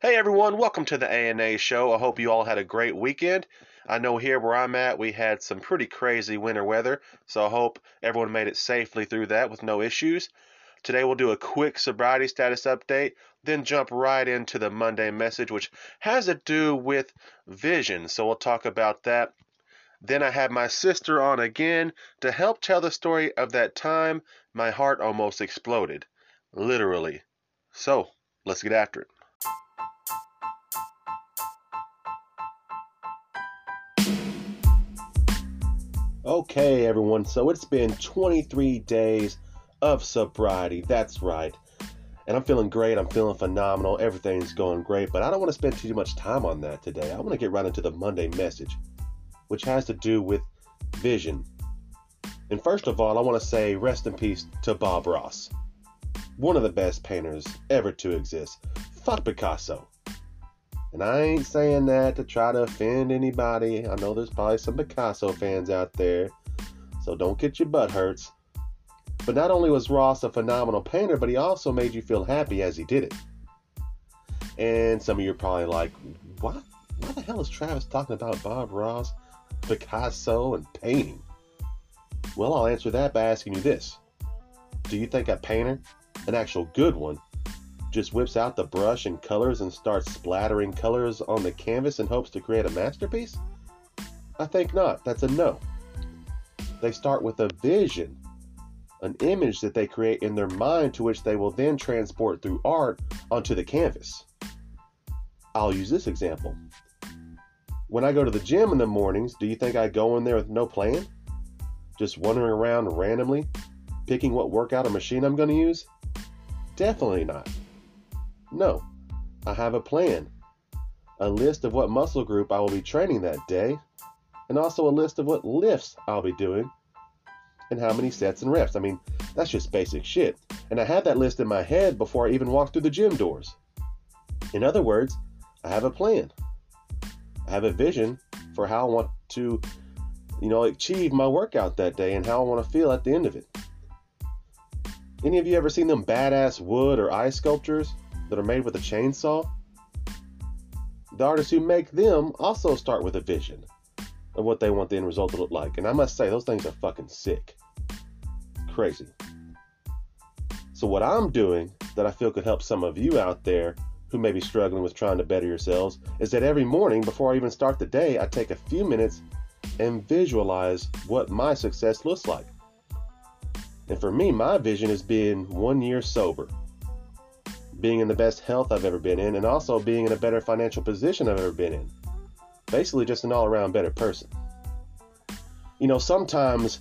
Hey everyone, welcome to the ANA show. I hope you all had a great weekend. I know here where I'm at, we had some pretty crazy winter weather, so I hope everyone made it safely through that with no issues. Today we'll do a quick sobriety status update, then jump right into the Monday message, which has to do with vision. So we'll talk about that. Then I have my sister on again to help tell the story of that time my heart almost exploded. Literally. So let's get after it. Okay, everyone, so it's been 23 days of sobriety. That's right. And I'm feeling great. I'm feeling phenomenal. Everything's going great. But I don't want to spend too much time on that today. I want to get right into the Monday message, which has to do with vision. And first of all, I want to say rest in peace to Bob Ross, one of the best painters ever to exist. Fuck Picasso. And I ain't saying that to try to offend anybody. I know there's probably some Picasso fans out there, so don't get your butt hurts. But not only was Ross a phenomenal painter, but he also made you feel happy as he did it. And some of you are probably like, what? Why the hell is Travis talking about Bob Ross, Picasso, and painting? Well, I'll answer that by asking you this Do you think a painter, an actual good one, just whips out the brush and colors and starts splattering colors on the canvas and hopes to create a masterpiece? I think not. That's a no. They start with a vision, an image that they create in their mind to which they will then transport through art onto the canvas. I'll use this example. When I go to the gym in the mornings, do you think I go in there with no plan? Just wandering around randomly, picking what workout or machine I'm going to use? Definitely not. No, I have a plan, a list of what muscle group I will be training that day, and also a list of what lifts I'll be doing and how many sets and reps. I mean, that's just basic shit. And I had that list in my head before I even walked through the gym doors. In other words, I have a plan. I have a vision for how I want to, you know, achieve my workout that day and how I want to feel at the end of it. Any of you ever seen them badass wood or ice sculptures? That are made with a chainsaw, the artists who make them also start with a vision of what they want the end result to look like. And I must say, those things are fucking sick. Crazy. So, what I'm doing that I feel could help some of you out there who may be struggling with trying to better yourselves is that every morning before I even start the day, I take a few minutes and visualize what my success looks like. And for me, my vision is being one year sober being in the best health I've ever been in, and also being in a better financial position I've ever been in. Basically, just an all around better person. You know, sometimes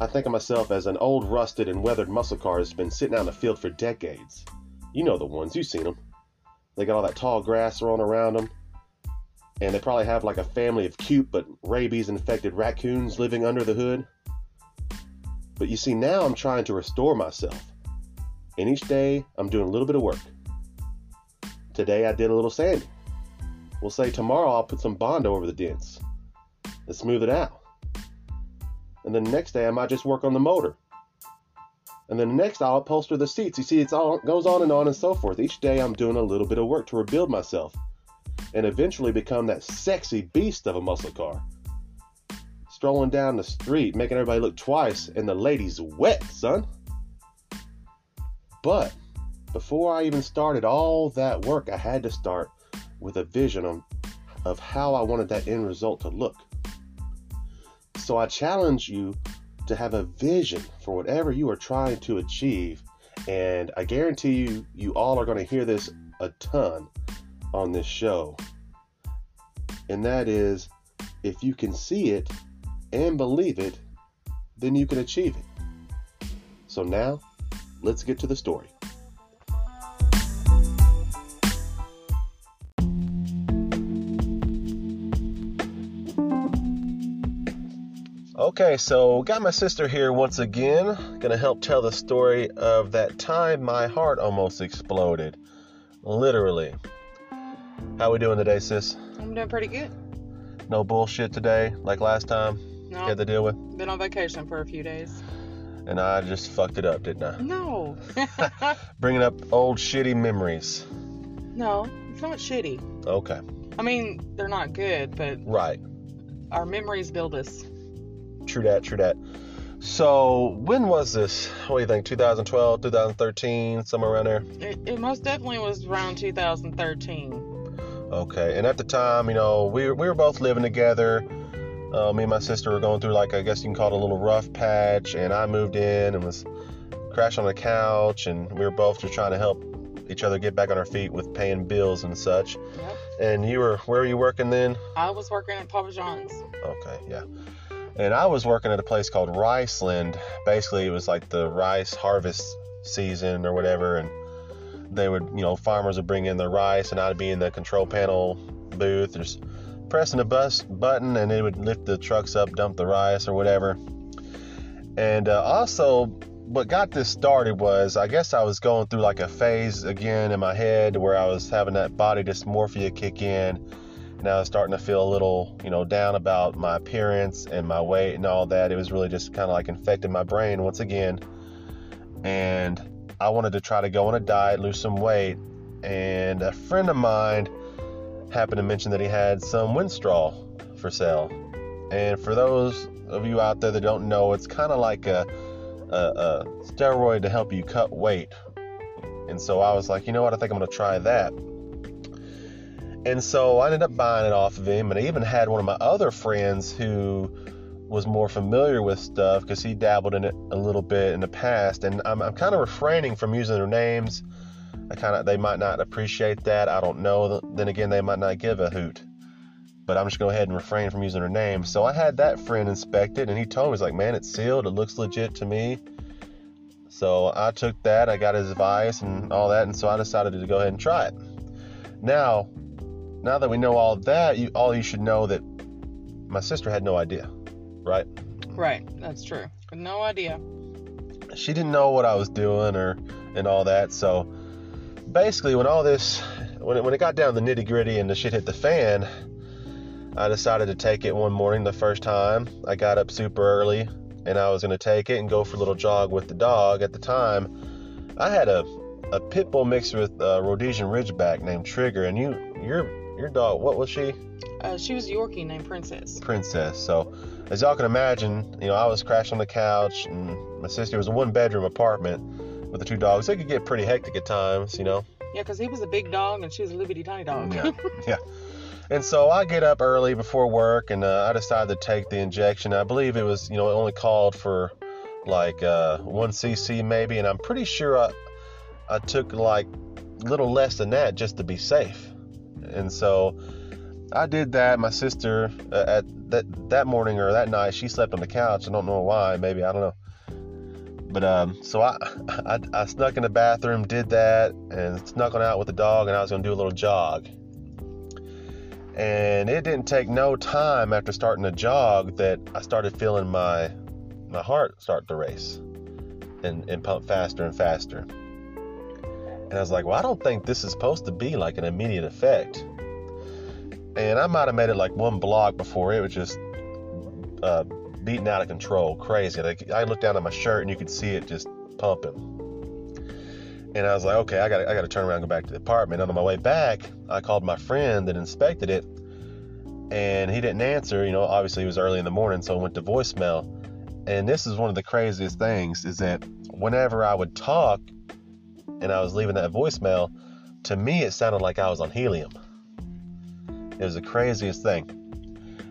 I think of myself as an old, rusted, and weathered muscle car that's been sitting out in the field for decades. You know the ones, you've seen them. They got all that tall grass growing around them, and they probably have like a family of cute but rabies infected raccoons living under the hood. But you see, now I'm trying to restore myself. And each day I'm doing a little bit of work. Today I did a little sanding. We'll say tomorrow I'll put some Bondo over the dents and smooth it out. And then the next day I might just work on the motor. And then the next I'll upholster the seats. You see, it all goes on and on and so forth. Each day I'm doing a little bit of work to rebuild myself and eventually become that sexy beast of a muscle car. Strolling down the street, making everybody look twice, and the ladies wet, son. But before I even started all that work, I had to start with a vision of, of how I wanted that end result to look. So I challenge you to have a vision for whatever you are trying to achieve. And I guarantee you, you all are going to hear this a ton on this show. And that is if you can see it and believe it, then you can achieve it. So now, let's get to the story. Okay, so got my sister here once again. Gonna help tell the story of that time my heart almost exploded. Literally. How we doing today, sis? I'm doing pretty good. No bullshit today, like last time No, you had to deal with? been on vacation for a few days. And I just fucked it up, didn't I? No. Bringing up old shitty memories. no, it's not shitty. Okay. I mean, they're not good, but Right. our memories build us. True that, true that. So, when was this? What do you think? 2012, 2013, somewhere around there? It, it most definitely was around 2013. Okay. And at the time, you know, we, we were both living together. Uh, me and my sister were going through, like, I guess you can call it a little rough patch. And I moved in and was crashed on the couch. And we were both just trying to help each other get back on our feet with paying bills and such. Yep. And you were, where were you working then? I was working at Papa John's. Okay, yeah. And I was working at a place called Riceland. Basically, it was like the rice harvest season or whatever, and they would, you know, farmers would bring in their rice, and I'd be in the control panel booth, just pressing a bus button, and it would lift the trucks up, dump the rice or whatever. And uh, also, what got this started was, I guess I was going through like a phase again in my head where I was having that body dysmorphia kick in and I was starting to feel a little, you know, down about my appearance and my weight and all that. It was really just kind of like infecting my brain once again. And I wanted to try to go on a diet, lose some weight. And a friend of mine happened to mention that he had some Winstrol for sale. And for those of you out there that don't know, it's kind of like a, a, a steroid to help you cut weight. And so I was like, you know what? I think I'm going to try that. And so I ended up buying it off of him. And I even had one of my other friends who was more familiar with stuff because he dabbled in it a little bit in the past. And I'm, I'm kind of refraining from using their names. I kind of they might not appreciate that. I don't know. Then again, they might not give a hoot. But I'm just going to go ahead and refrain from using their name. So I had that friend inspect it, and he told me, he's like, man, it's sealed. It looks legit to me. So I took that. I got his advice and all that. And so I decided to go ahead and try it. Now, now that we know all that, you all you should know that my sister had no idea, right? Right, that's true. No idea. She didn't know what I was doing or and all that. So basically, when all this, when it, when it got down to the nitty gritty and the shit hit the fan, I decided to take it one morning. The first time, I got up super early and I was going to take it and go for a little jog with the dog. At the time, I had a a pit bull mixed with a Rhodesian Ridgeback named Trigger, and you your your dog, what was she? Uh, she was a Yorkie named Princess. Princess. So, as y'all can imagine, you know, I was crashed on the couch, and my sister was a one bedroom apartment with the two dogs. It could get pretty hectic at times, you know. Yeah, because he was a big dog and she was a little bitty tiny dog. Yeah. yeah. And so I get up early before work, and uh, I decided to take the injection. I believe it was, you know, it only called for like uh, one cc maybe, and I'm pretty sure I, I took like a little less than that just to be safe. And so I did that. My sister uh, at that that morning or that night, she slept on the couch. I don't know why. Maybe I don't know. But um, so I, I I snuck in the bathroom, did that, and snuck on out with the dog, and I was gonna do a little jog. And it didn't take no time after starting to jog that I started feeling my my heart start to race and, and pump faster and faster. And I was like, well, I don't think this is supposed to be like an immediate effect. And I might have made it like one block before it was just uh, beating out of control, crazy. Like I looked down at my shirt and you could see it just pumping. And I was like, okay, I got I got to turn around and go back to the apartment. And on my way back, I called my friend that inspected it, and he didn't answer. You know, obviously it was early in the morning, so I went to voicemail. And this is one of the craziest things is that whenever I would talk and I was leaving that voicemail, to me it sounded like I was on helium. It was the craziest thing.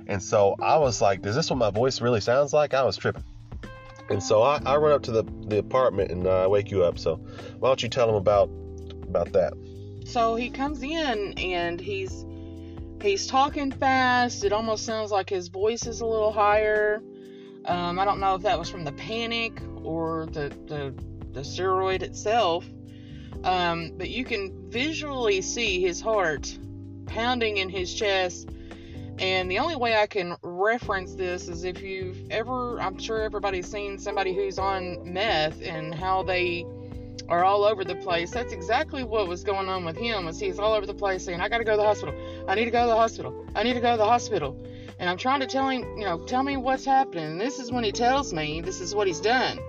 And so I was like, is this what my voice really sounds like? I was tripping. And so I, I run up to the, the apartment and I uh, wake you up. So why don't you tell him about about that? So he comes in and he's he's talking fast. It almost sounds like his voice is a little higher. Um, I don't know if that was from the panic or the the, the steroid itself. Um, but you can visually see his heart pounding in his chest. And the only way I can reference this is if you've ever, I'm sure everybody's seen somebody who's on meth and how they are all over the place. That's exactly what was going on with him. Was he's all over the place saying, "I got to go to the hospital. I need to go to the hospital. I need to go to the hospital." And I'm trying to tell him, you know, tell me what's happening. And this is when he tells me this is what he's done.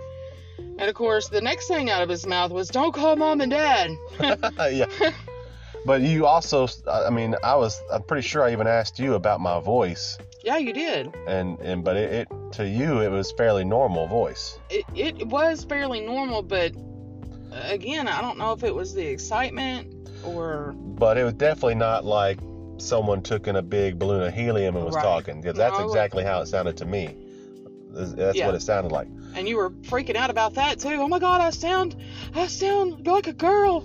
And of course, the next thing out of his mouth was, "Don't call mom and dad." yeah. But you also, I mean, I was, I'm pretty sure I even asked you about my voice, Yeah, you did. and and but it, it to you it was fairly normal voice. It it was fairly normal, but uh, again, I don't know if it was the excitement or But it was definitely not like someone took in a big balloon of helium and was Right. talking, because that's No, exactly how it sounded to me. That's that's Yeah. what it sounded like. and you were freaking out about that too. Oh my god, I sound I sound like a girl.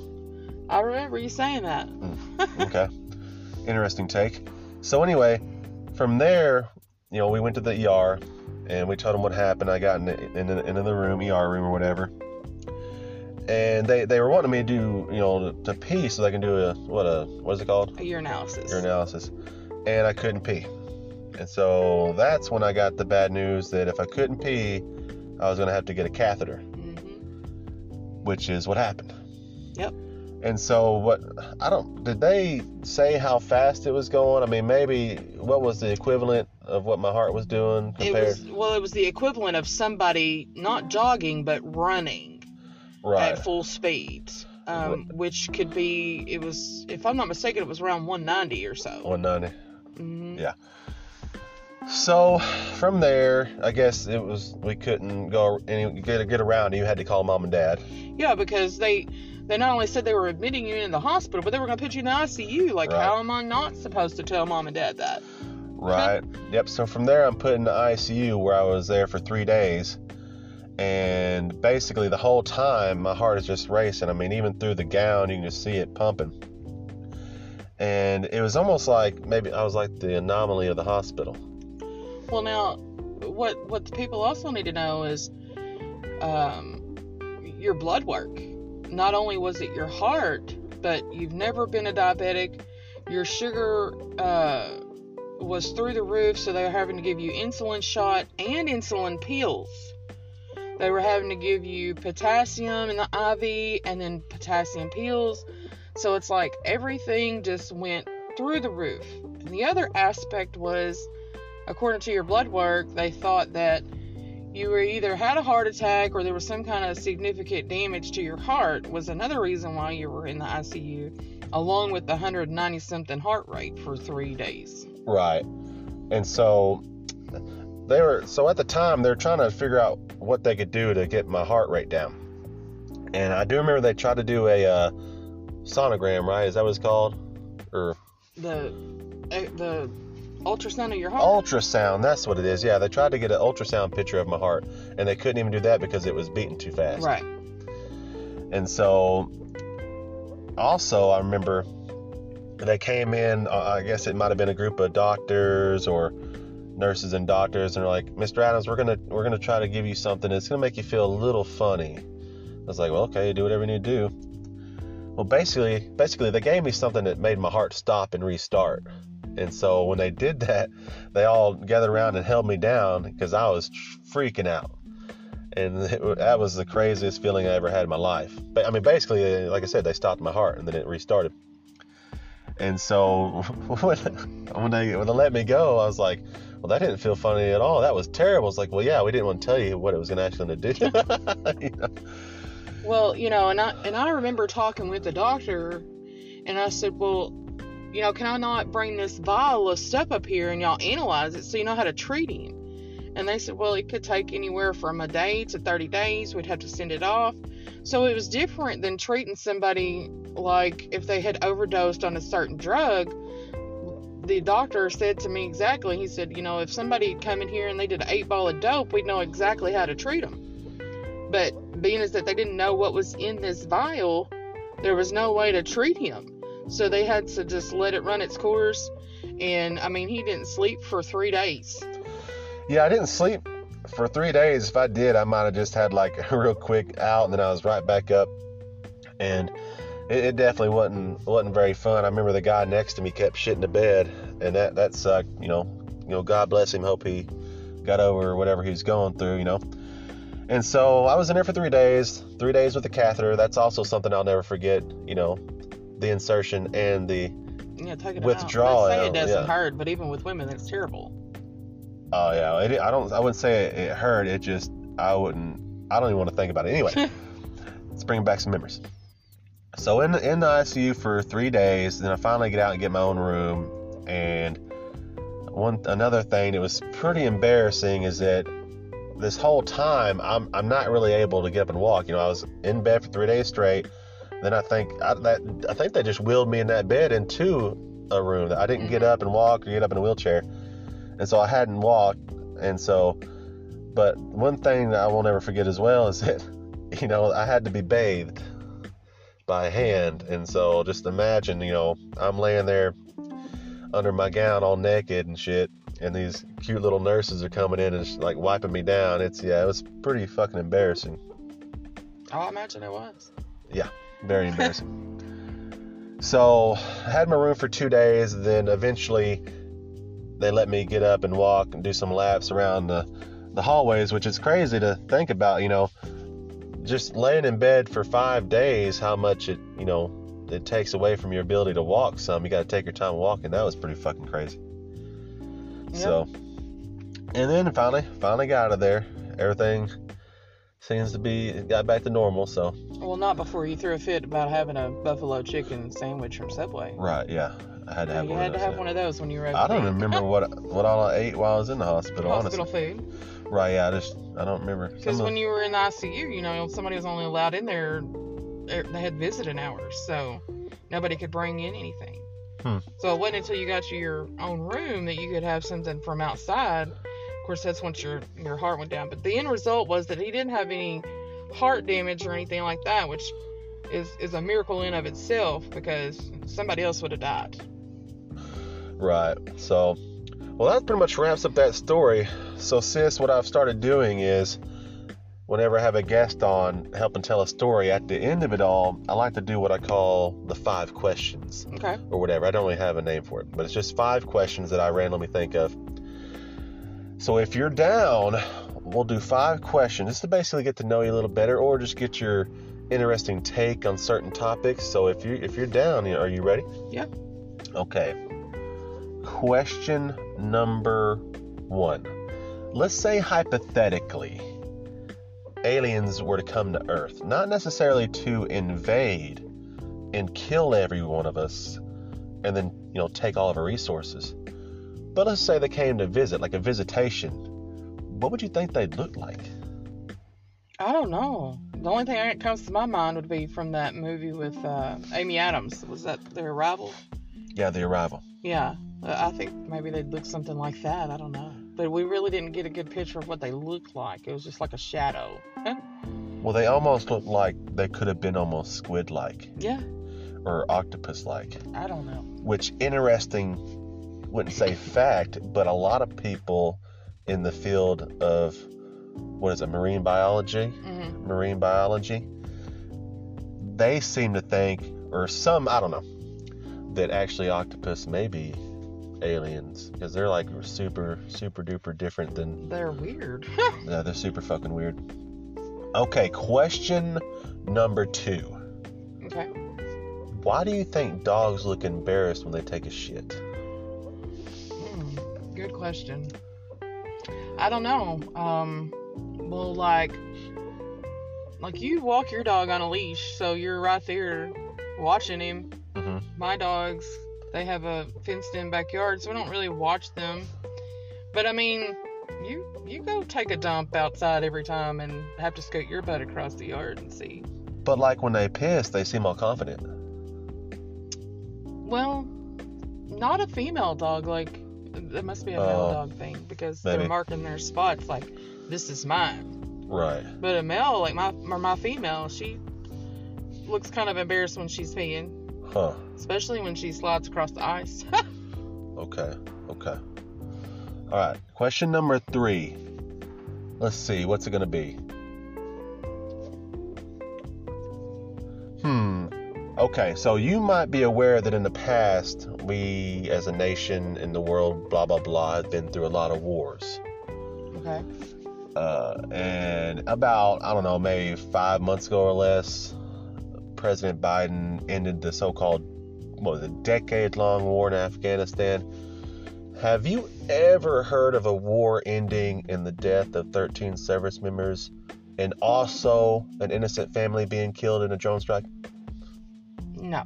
I remember you saying that. okay. Interesting take. So anyway, from there, you know, we went to the ER and we told them what happened. I got in the, in the, into the room, ER room or whatever. And they, they were wanting me to do, you know, to, to pee so they can do a, what a, what is it called? A urinalysis. Urinalysis. And I couldn't pee. And so that's when I got the bad news that if I couldn't pee, I was going to have to get a catheter hmm which is what happened. Yep. And so what I don't did they say how fast it was going? I mean, maybe what was the equivalent of what my heart was doing It compared? was well, it was the equivalent of somebody not jogging but running right. at full speed, um, which could be. It was, if I'm not mistaken, it was around 190 or so. 190. hmm Yeah. So from there, I guess it was we couldn't go any get get around. You had to call mom and dad. Yeah, because they they not only said they were admitting you in the hospital, but they were going to put you in the ICU. Like, Right. how am I not supposed to tell mom and dad that? Right. yep. So from there, I'm put in the ICU where I was there for three days. And basically, the whole time, my heart is just racing. I mean, even through the gown, you can just see it pumping. And it was almost like maybe I was like the anomaly of the hospital. Well, now, what what the people also need to know is, um, your blood work. Not only was it your heart, but you've never been a diabetic. Your sugar uh, was through the roof, so they were having to give you insulin shot and insulin pills. They were having to give you potassium in the IV and then potassium pills. So it's like everything just went through the roof. And the other aspect was according to your blood work, they thought that you were either had a heart attack or there was some kind of significant damage to your heart was another reason why you were in the ICU, along with the 190 something heart rate for three days. Right. And so they were so at the time they're trying to figure out what they could do to get my heart rate down. And I do remember they tried to do a uh, sonogram, right? Is that what it's called? Or The eh, the ultrasound of your heart. ultrasound, that's what it is. Yeah, they tried to get an ultrasound picture of my heart and they couldn't even do that because it was beating too fast. Right. And so also I remember they came in, uh, I guess it might have been a group of doctors or nurses and doctors and they're like, "Mr. Adams, we're going to we're to try to give you something It's going to make you feel a little funny." I was like, "Well, okay, do whatever you need to do." Well, basically, basically they gave me something that made my heart stop and restart. And so when they did that, they all gathered around and held me down because I was freaking out. And it, that was the craziest feeling I ever had in my life. But I mean, basically, uh, like I said, they stopped my heart and then it restarted. And so when, when they when they let me go, I was like, "Well, that didn't feel funny at all. That was terrible." It's like, "Well, yeah, we didn't want to tell you what it was going to actually do." You know? Well, you know, and I and I remember talking with the doctor, and I said, well, you know, can I not bring this vial of stuff up here and y'all analyze it so you know how to treat him? And they said, well, it could take anywhere from a day to 30 days. We'd have to send it off. So it was different than treating somebody like if they had overdosed on a certain drug. The doctor said to me exactly, he said, you know, if somebody had come in here and they did an eight ball of dope, we'd know exactly how to treat them. But being as that they didn't know what was in this vial, there was no way to treat him. So they had to just let it run its course. And I mean, he didn't sleep for three days. Yeah, I didn't sleep for three days. If I did, I might have just had like a real quick out, and then I was right back up. And it, it definitely wasn't wasn't very fun. I remember the guy next to me kept shitting the bed, and that that sucked. You know, you know, God bless him. Hope he got over whatever he was going through. You know. And so I was in there for three days. Three days with the catheter. That's also something I'll never forget. You know, the insertion and the Yeah, Withdrawal, It out. They say it doesn't yeah. hurt, but even with women, that's terrible. Oh yeah, it, I don't. I wouldn't say it, it hurt. It just I wouldn't. I don't even want to think about it. Anyway, let's bring back some memories. So in the, in the ICU for three days, then I finally get out and get my own room. And one another thing that was pretty embarrassing is that this whole time I'm I'm not really able to get up and walk. You know, I was in bed for three days straight. Then I think I, that I think they just wheeled me in that bed into a room. That I didn't get mm-hmm. up and walk or get up in a wheelchair, and so I hadn't walked. And so, but one thing that I will never forget as well is that you know I had to be bathed by hand, and so just imagine you know I'm laying there under my gown all naked and shit and these cute little nurses are coming in and just, like wiping me down. It's yeah, it was pretty fucking embarrassing. Oh, I imagine it was. Yeah, very embarrassing. so I had my room for two days. Then eventually they let me get up and walk and do some laps around the the hallways, which is crazy to think about. You know, just laying in bed for five days, how much it you know it takes away from your ability to walk. Some you got to take your time walking. That was pretty fucking crazy. So, and then finally, finally got out of there. Everything seems to be got back to normal. So. Well, not before you threw a fit about having a buffalo chicken sandwich from Subway. Right. Yeah. I had to have you one had of those, You had to have one of those when you were. I don't remember what what all I ate while I was in the hospital. hospital honestly. food. Right. Yeah. I just I don't remember. Because when of- you were in the ICU, you know, somebody was only allowed in there. They they had visiting hours, so nobody could bring in anything. Hmm. So it wasn't until you got to your own room that you could have something from outside. Course, that's once your your heart went down. But the end result was that he didn't have any heart damage or anything like that, which is is a miracle in of itself because somebody else would have died. Right. So, well, that pretty much wraps up that story. So, sis, what I've started doing is whenever I have a guest on helping tell a story, at the end of it all, I like to do what I call the five questions Okay. or whatever. I don't really have a name for it, but it's just five questions that I randomly think of. So, if you're down, we'll do five questions just to basically get to know you a little better or just get your interesting take on certain topics. So, if you if you're down, are you ready? Yeah. Okay. Question number one. Let's say hypothetically, aliens were to come to Earth, not necessarily to invade and kill every one of us and then, you know, take all of our resources. But let's say they came to visit, like a visitation. What would you think they'd look like? I don't know. The only thing that comes to my mind would be from that movie with uh, Amy Adams. Was that their arrival? Yeah, the arrival. Yeah, uh, I think maybe they'd look something like that. I don't know. But we really didn't get a good picture of what they looked like. It was just like a shadow. Well, they almost look like they could have been almost squid like Yeah, or octopus like. I don't know. which interesting wouldn't say fact but a lot of people in the field of what is it marine biology? Hmm marine biology? They seem to think or some i don't know that actually octopus may be aliens because they're like super super duper different than They're weird. yeah, they're super fucking weird. Okay question number two. Okay. why do you think dogs look embarrassed when they take a shit good question. I don't know. Um, well, like, like you walk your dog on a leash, so you're right there watching him. mm-hmm. My dogs, they have a fenced-in backyard, so I don't really watch them. But I mean, you you go take a dump outside every time and have to scoot your butt across the yard and see. But like when they piss, they seem all confident. Well, not a female dog. Like, it must be a male Oh, dog thing because maybe. they're marking their spots like, this is mine. Right. But a male, like my or my female, she looks kind of embarrassed when she's peeing, Huh. especially when she slides across the ice. Okay. Okay. All right. Question number three. Let's see. What's it going to be? Okay. So you might be aware that in the past, we as a nation in the world, blah, blah, blah, have been through a lot of wars. okay. uh, and about I don't know maybe five months ago or less, President Biden ended the so-called what was it decade-long war in Afghanistan. Have you ever heard of a war ending in the death of 13 service members and also an innocent family being killed in a drone strike? No.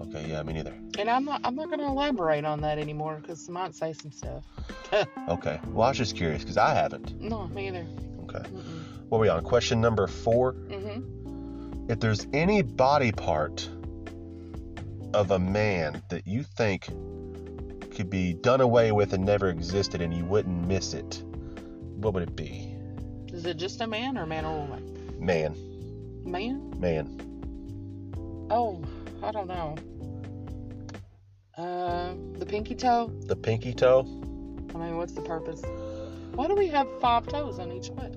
Okay, yeah, me neither. And I'm not. I'm not going to elaborate on that anymore because I might say some stuff. Okay. Well, I was just curious because I haven't. No, me either. Okay. Mm-mm. What are we on? Question number four. Mhm. If there's any body part of a man that you think could be done away with and never existed and you wouldn't miss it, what would it be? Is it just a man or man or woman? Man. Man. Man. Oh, I don't know. Uh, the pinky toe. The pinky toe? I mean, what's the purpose? Why do we have five toes on each foot?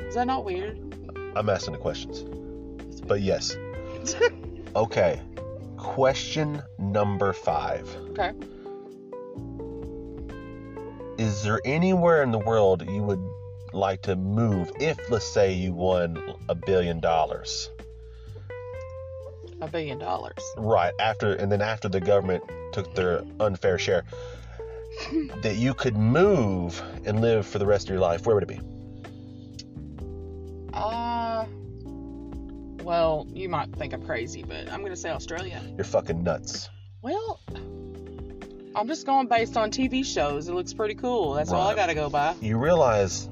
Is that not weird? I'm asking the questions. But yes. Okay. Question number five. okay. Is there anywhere in the world you would like to move if, let's say, you won a billion dollars? A billion dollars. Right. After, and then after the government took their unfair share, that you could move and live for the rest of your life, where would it be? Uh, well, you might think I'm crazy, but I'm gonna say Australia. You're fucking nuts. Well, I'm just going based on TV shows. It looks pretty cool. That's all I gotta go by. You realize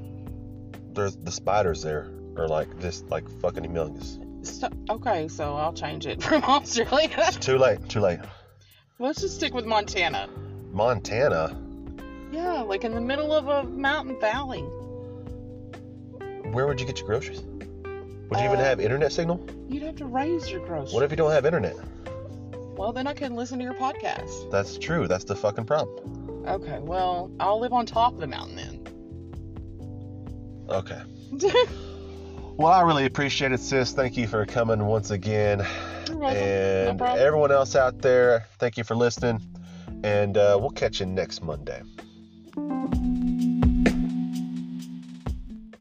there's the spiders there are like this, like fucking humongous. So, okay, so I'll change it from Australia. Too late. Too late. Let's just stick with Montana. Montana. Yeah, like in the middle of a mountain valley. Where would you get your groceries? Would you even Uh, have internet signal? You'd have to raise your groceries. What if you don't have internet? Well, then I couldn't listen to your podcast. That's true. That's the fucking problem. Okay, well, I'll live on top of the mountain then. Okay. then. Well, I really appreciate it, sis. Thank you for coming once again. You're. And everyone else out there, thank you for listening. And uh, we'll catch you next Monday.